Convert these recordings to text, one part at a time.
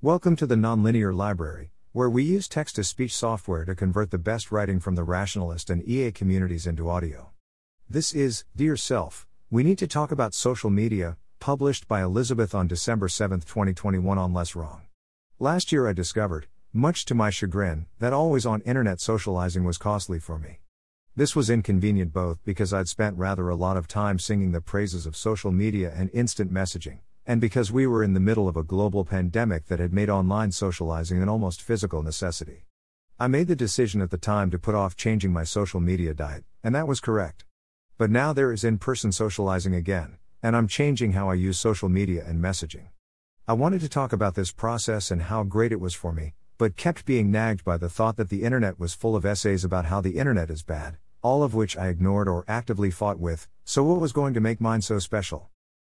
Welcome to the Nonlinear Library, where we use text to speech software to convert the best writing from the rationalist and EA communities into audio. This is Dear Self, we need to talk about social media, published by Elizabeth on December 7, 2021 on Less Wrong. Last year I discovered, much to my chagrin, that always on internet socializing was costly for me. This was inconvenient both because I'd spent rather a lot of time singing the praises of social media and instant messaging, and because we were in the middle of a global pandemic that had made online socializing an almost physical necessity. I made the decision at the time to put off changing my social media diet, and that was correct. But now there is in person socializing again, and I'm changing how I use social media and messaging. I wanted to talk about this process and how great it was for me, but kept being nagged by the thought that the internet was full of essays about how the internet is bad, all of which I ignored or actively fought with, so what was going to make mine so special?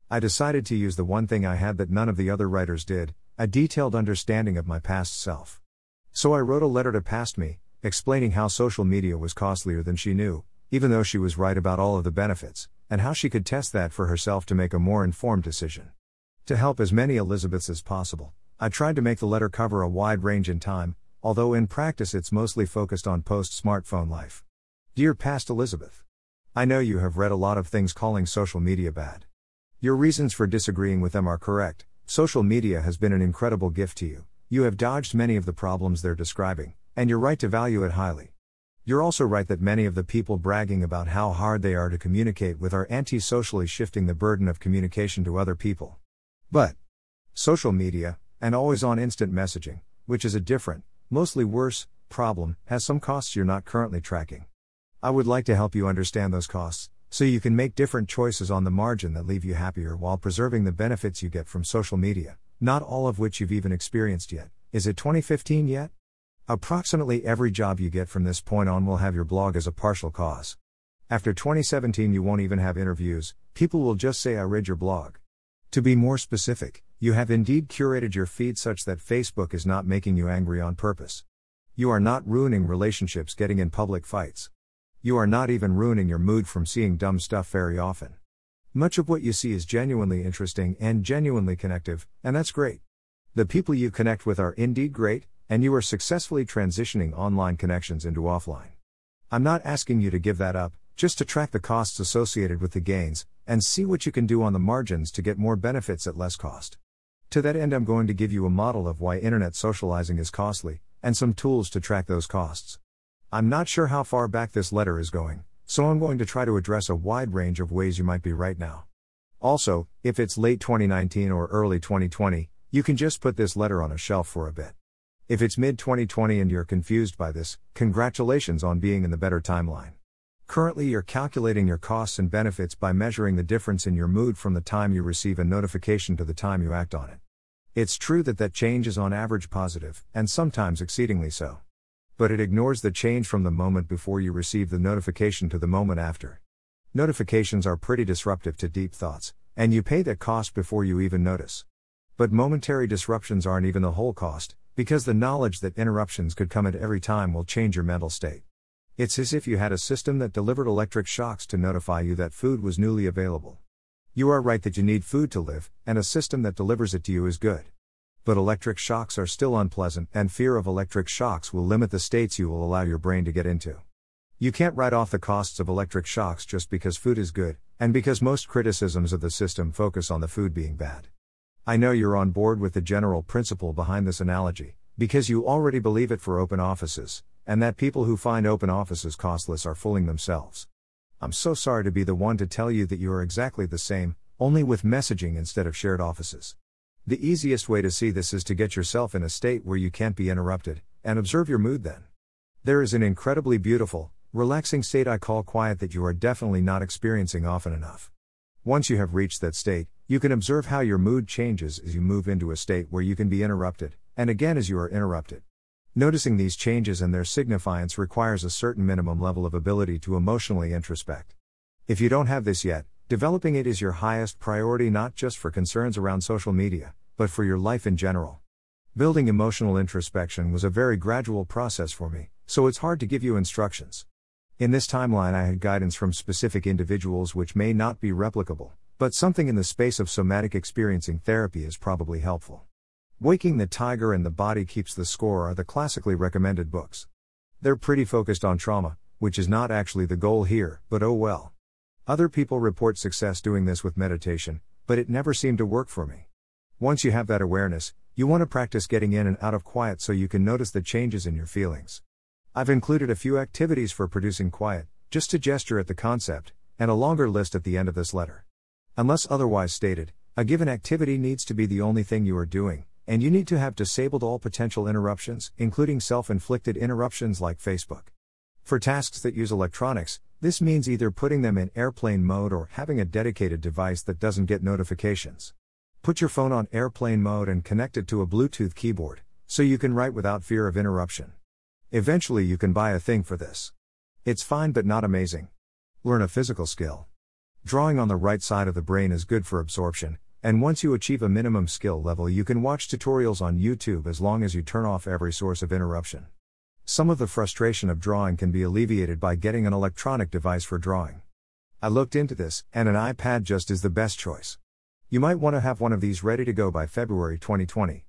I decided to use the one thing I had that none of the other writers did a detailed understanding of my past self. So I wrote a letter to past me, explaining how social media was costlier than she knew, even though she was right about all of the benefits, and how she could test that for herself to make a more informed decision. To help as many Elizabeths as possible, I tried to make the letter cover a wide range in time, although in practice it's mostly focused on post smartphone life. Dear Past Elizabeth, I know you have read a lot of things calling social media bad. Your reasons for disagreeing with them are correct. Social media has been an incredible gift to you. You have dodged many of the problems they're describing, and you're right to value it highly. You're also right that many of the people bragging about how hard they are to communicate with are anti socially shifting the burden of communication to other people. But, social media, and always on instant messaging, which is a different, mostly worse, problem, has some costs you're not currently tracking. I would like to help you understand those costs, so you can make different choices on the margin that leave you happier while preserving the benefits you get from social media, not all of which you've even experienced yet. Is it 2015 yet? Approximately every job you get from this point on will have your blog as a partial cause. After 2017, you won't even have interviews, people will just say, I read your blog. To be more specific, you have indeed curated your feed such that Facebook is not making you angry on purpose. You are not ruining relationships getting in public fights. You are not even ruining your mood from seeing dumb stuff very often. Much of what you see is genuinely interesting and genuinely connective, and that's great. The people you connect with are indeed great, and you are successfully transitioning online connections into offline. I'm not asking you to give that up, just to track the costs associated with the gains, and see what you can do on the margins to get more benefits at less cost. To that end, I'm going to give you a model of why internet socializing is costly, and some tools to track those costs. I'm not sure how far back this letter is going, so I'm going to try to address a wide range of ways you might be right now. Also, if it's late 2019 or early 2020, you can just put this letter on a shelf for a bit. If it's mid 2020 and you're confused by this, congratulations on being in the better timeline. Currently, you're calculating your costs and benefits by measuring the difference in your mood from the time you receive a notification to the time you act on it. It's true that that change is on average positive, and sometimes exceedingly so. But it ignores the change from the moment before you receive the notification to the moment after. Notifications are pretty disruptive to deep thoughts, and you pay that cost before you even notice. But momentary disruptions aren't even the whole cost, because the knowledge that interruptions could come at every time will change your mental state. It's as if you had a system that delivered electric shocks to notify you that food was newly available. You are right that you need food to live, and a system that delivers it to you is good. But electric shocks are still unpleasant, and fear of electric shocks will limit the states you will allow your brain to get into. You can't write off the costs of electric shocks just because food is good, and because most criticisms of the system focus on the food being bad. I know you're on board with the general principle behind this analogy, because you already believe it for open offices, and that people who find open offices costless are fooling themselves. I'm so sorry to be the one to tell you that you are exactly the same, only with messaging instead of shared offices. The easiest way to see this is to get yourself in a state where you can't be interrupted, and observe your mood then. There is an incredibly beautiful, relaxing state I call quiet that you are definitely not experiencing often enough. Once you have reached that state, you can observe how your mood changes as you move into a state where you can be interrupted, and again as you are interrupted. Noticing these changes and their signifiance requires a certain minimum level of ability to emotionally introspect. If you don't have this yet, developing it is your highest priority not just for concerns around social media, but for your life in general. Building emotional introspection was a very gradual process for me, so it's hard to give you instructions. In this timeline, I had guidance from specific individuals which may not be replicable, but something in the space of somatic experiencing therapy is probably helpful. Waking the Tiger and The Body Keeps the Score are the classically recommended books. They're pretty focused on trauma, which is not actually the goal here, but oh well. Other people report success doing this with meditation, but it never seemed to work for me. Once you have that awareness, you want to practice getting in and out of quiet so you can notice the changes in your feelings. I've included a few activities for producing quiet, just to gesture at the concept, and a longer list at the end of this letter. Unless otherwise stated, a given activity needs to be the only thing you are doing, and you need to have disabled all potential interruptions, including self inflicted interruptions like Facebook. For tasks that use electronics, this means either putting them in airplane mode or having a dedicated device that doesn't get notifications. Put your phone on airplane mode and connect it to a Bluetooth keyboard, so you can write without fear of interruption. Eventually, you can buy a thing for this. It's fine but not amazing. Learn a physical skill. Drawing on the right side of the brain is good for absorption, and once you achieve a minimum skill level, you can watch tutorials on YouTube as long as you turn off every source of interruption. Some of the frustration of drawing can be alleviated by getting an electronic device for drawing. I looked into this, and an iPad just is the best choice. You might want to have one of these ready to go by February 2020.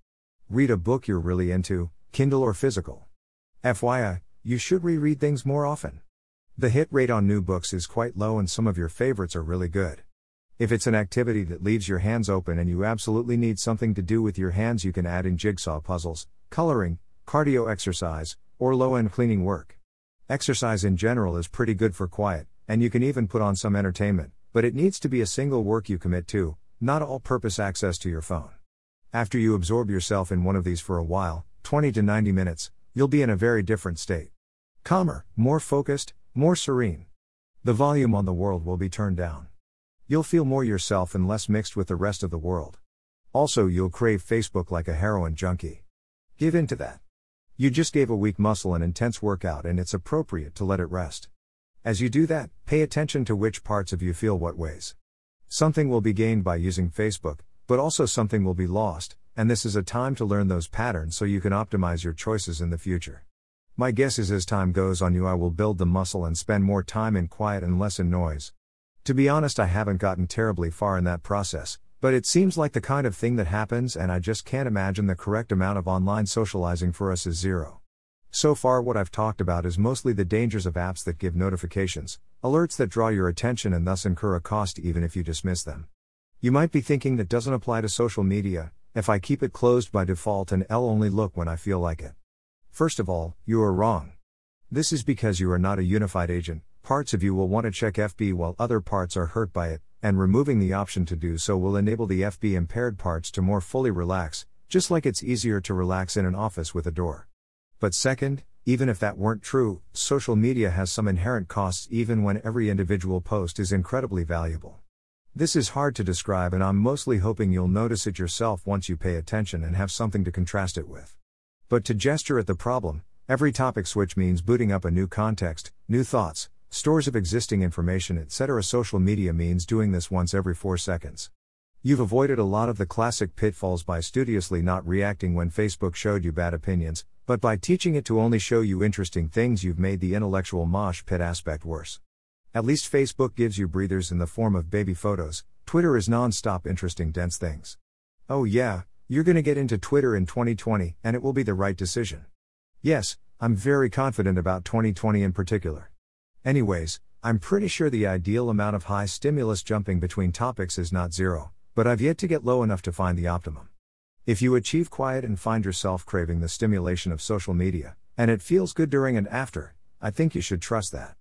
Read a book you're really into, Kindle or physical. FYI, you should reread things more often. The hit rate on new books is quite low, and some of your favorites are really good. If it's an activity that leaves your hands open and you absolutely need something to do with your hands, you can add in jigsaw puzzles, coloring, cardio exercise, or low end cleaning work. Exercise in general is pretty good for quiet, and you can even put on some entertainment, but it needs to be a single work you commit to, not all purpose access to your phone. After you absorb yourself in one of these for a while, 20 to 90 minutes, you'll be in a very different state. Calmer, more focused, more serene. The volume on the world will be turned down. You'll feel more yourself and less mixed with the rest of the world. Also, you'll crave Facebook like a heroin junkie. Give in to that. You just gave a weak muscle an intense workout and it's appropriate to let it rest. As you do that, pay attention to which parts of you feel what ways. Something will be gained by using Facebook, but also something will be lost, and this is a time to learn those patterns so you can optimize your choices in the future. My guess is as time goes on, you I will build the muscle and spend more time in quiet and less in noise. To be honest, I haven't gotten terribly far in that process, but it seems like the kind of thing that happens, and I just can't imagine the correct amount of online socializing for us is zero. So far, what I've talked about is mostly the dangers of apps that give notifications, alerts that draw your attention and thus incur a cost even if you dismiss them. You might be thinking that doesn't apply to social media, if I keep it closed by default and only look when I feel like it. First of all, you are wrong. This is because you are not a unified agent, parts of you will want to check FB while other parts are hurt by it, and removing the option to do so will enable the FB impaired parts to more fully relax, just like it's easier to relax in an office with a door. But second, even if that weren't true, social media has some inherent costs even when every individual post is incredibly valuable. This is hard to describe, and I'm mostly hoping you'll notice it yourself once you pay attention and have something to contrast it with. But to gesture at the problem, every topic switch means booting up a new context, new thoughts, stores of existing information, etc. Social media means doing this once every 4 seconds. You've avoided a lot of the classic pitfalls by studiously not reacting when Facebook showed you bad opinions, but by teaching it to only show you interesting things, you've made the intellectual mosh pit aspect worse. At least Facebook gives you breathers in the form of baby photos, Twitter is non stop interesting, dense things. Oh, yeah, you're gonna get into Twitter in 2020, and it will be the right decision. Yes, I'm very confident about 2020 in particular. Anyways, I'm pretty sure the ideal amount of high stimulus jumping between topics is not zero, but I've yet to get low enough to find the optimum. If you achieve quiet and find yourself craving the stimulation of social media, and it feels good during and after, I think you should trust that.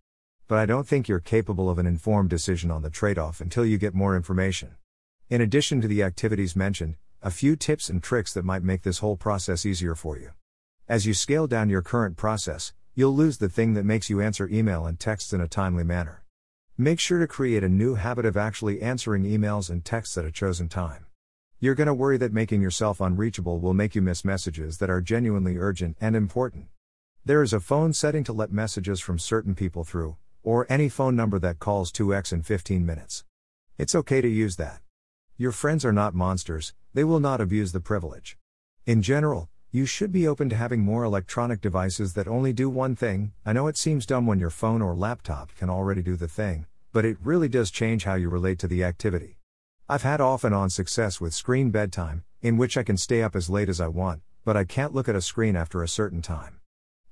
But I don't think you're capable of an informed decision on the trade off until you get more information. In addition to the activities mentioned, a few tips and tricks that might make this whole process easier for you. As you scale down your current process, you'll lose the thing that makes you answer email and texts in a timely manner. Make sure to create a new habit of actually answering emails and texts at a chosen time. You're going to worry that making yourself unreachable will make you miss messages that are genuinely urgent and important. There is a phone setting to let messages from certain people through, or any phone number that calls 2x in 15 minutes. It's okay to use that. Your friends are not monsters, they will not abuse the privilege. In general, you should be open to having more electronic devices that only do one thing. I know it seems dumb when your phone or laptop can already do the thing, but it really does change how you relate to the activity. I've had off and on success with screen bedtime, in which I can stay up as late as I want, but I can't look at a screen after a certain time.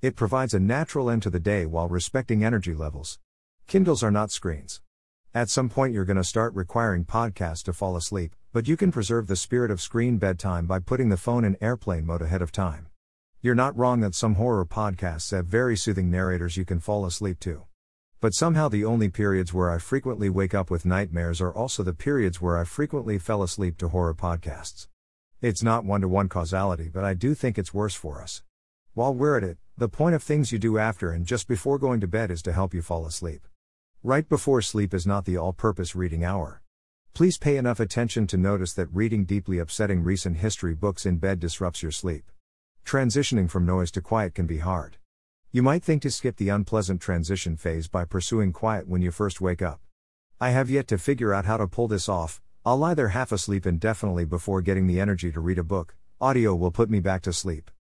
It provides a natural end to the day while respecting energy levels. Kindles are not screens. At some point, you're going to start requiring podcasts to fall asleep, but you can preserve the spirit of screen bedtime by putting the phone in airplane mode ahead of time. You're not wrong that some horror podcasts have very soothing narrators you can fall asleep to. But somehow the only periods where I frequently wake up with nightmares are also the periods where I frequently fell asleep to horror podcasts. It's not one to one causality, but I do think it's worse for us. While we're at it, the point of things you do after and just before going to bed is to help you fall asleep. Right before sleep is not the all purpose reading hour. Please pay enough attention to notice that reading deeply upsetting recent history books in bed disrupts your sleep. Transitioning from noise to quiet can be hard. You might think to skip the unpleasant transition phase by pursuing quiet when you first wake up. I have yet to figure out how to pull this off. I'll lie there half asleep indefinitely before getting the energy to read a book. Audio will put me back to sleep.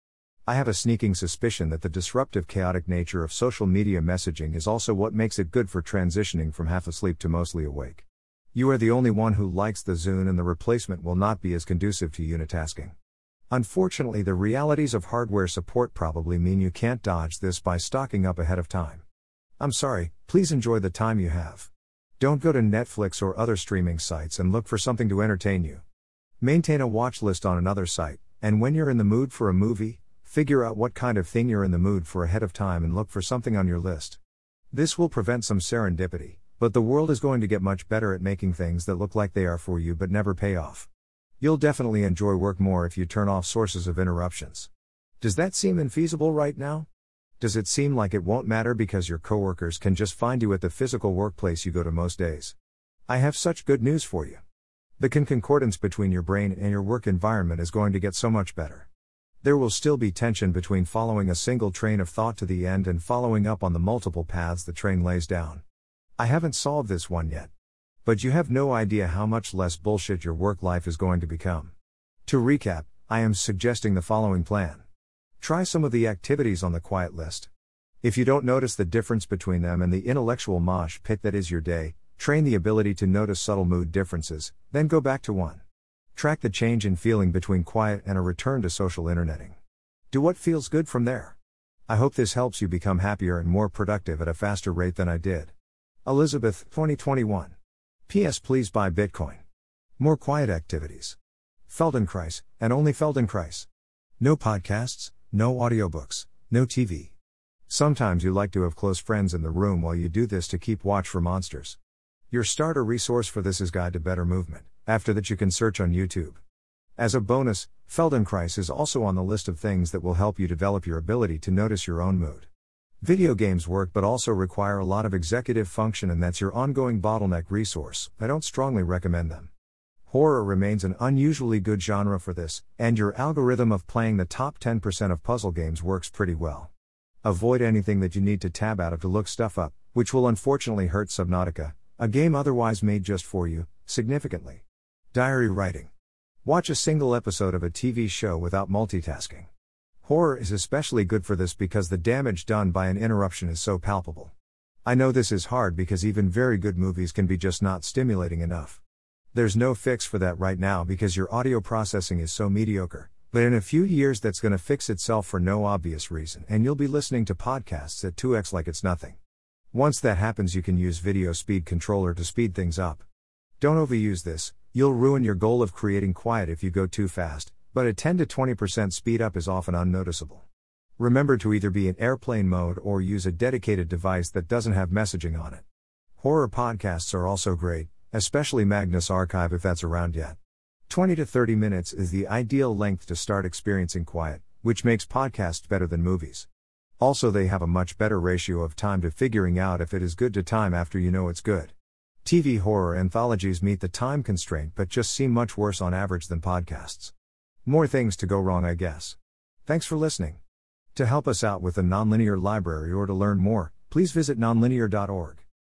I have a sneaking suspicion that the disruptive, chaotic nature of social media messaging is also what makes it good for transitioning from half asleep to mostly awake. You are the only one who likes the Zune, and the replacement will not be as conducive to unitasking. Unfortunately, the realities of hardware support probably mean you can't dodge this by stocking up ahead of time. I'm sorry, please enjoy the time you have. Don't go to Netflix or other streaming sites and look for something to entertain you. Maintain a watch list on another site, and when you're in the mood for a movie, figure out what kind of thing you're in the mood for ahead of time and look for something on your list. This will prevent some serendipity, but the world is going to get much better at making things that look like they are for you but never pay off. You'll definitely enjoy work more if you turn off sources of interruptions. Does that seem infeasible right now? Does it seem like it won't matter because your coworkers can just find you at the physical workplace you go to most days? I have such good news for you. The concordance between your brain and your work environment is going to get so much better. There will still be tension between following a single train of thought to the end and following up on the multiple paths the train lays down. I haven't solved this one yet. But you have no idea how much less bullshit your work life is going to become. To recap, I am suggesting the following plan. Try some of the activities on the quiet list. If you don't notice the difference between them and the intellectual mosh pit that is your day, train the ability to notice subtle mood differences, then go back to one. Track the change in feeling between quiet and a return to social interneting. Do what feels good from there. I hope this helps you become happier and more productive at a faster rate than I did. Elizabeth, 2021. P.S. Please buy Bitcoin. More quiet activities. Feldenkrais, and only Feldenkrais. No podcasts, no audiobooks, no TV. Sometimes you like to have close friends in the room while you do this to keep watch for monsters. Your starter resource for this is Guide to Better Movement. After that, you can search on YouTube. As a bonus, Feldenkrais is also on the list of things that will help you develop your ability to notice your own mood. Video games work but also require a lot of executive function, and that's your ongoing bottleneck resource. I don't strongly recommend them. Horror remains an unusually good genre for this, and your algorithm of playing the top 10% of puzzle games works pretty well. Avoid anything that you need to tab out of to look stuff up, which will unfortunately hurt Subnautica, a game otherwise made just for you, significantly. Diary writing. Watch a single episode of a TV show without multitasking. Horror is especially good for this because the damage done by an interruption is so palpable. I know this is hard because even very good movies can be just not stimulating enough. There's no fix for that right now because your audio processing is so mediocre, but in a few years that's going to fix itself for no obvious reason and you'll be listening to podcasts at 2x like it's nothing. Once that happens, you can use Video Speed Controller to speed things up. Don't overuse this, you'll ruin your goal of creating quiet if you go too fast, but a 10 to 20% speed up is often unnoticeable. Remember to either be in airplane mode or use a dedicated device that doesn't have messaging on it. Horror podcasts are also great, especially Magnus Archive if that's around yet. 20 to 30 minutes is the ideal length to start experiencing quiet, which makes podcasts better than movies. Also, they have a much better ratio of time to figuring out if it is good to time after you know it's good. TV horror anthologies meet the time constraint but just seem much worse on average than podcasts. More things to go wrong, I guess. Thanks for listening. To help us out with the nonlinear library or to learn more, please visit nonlinear.org.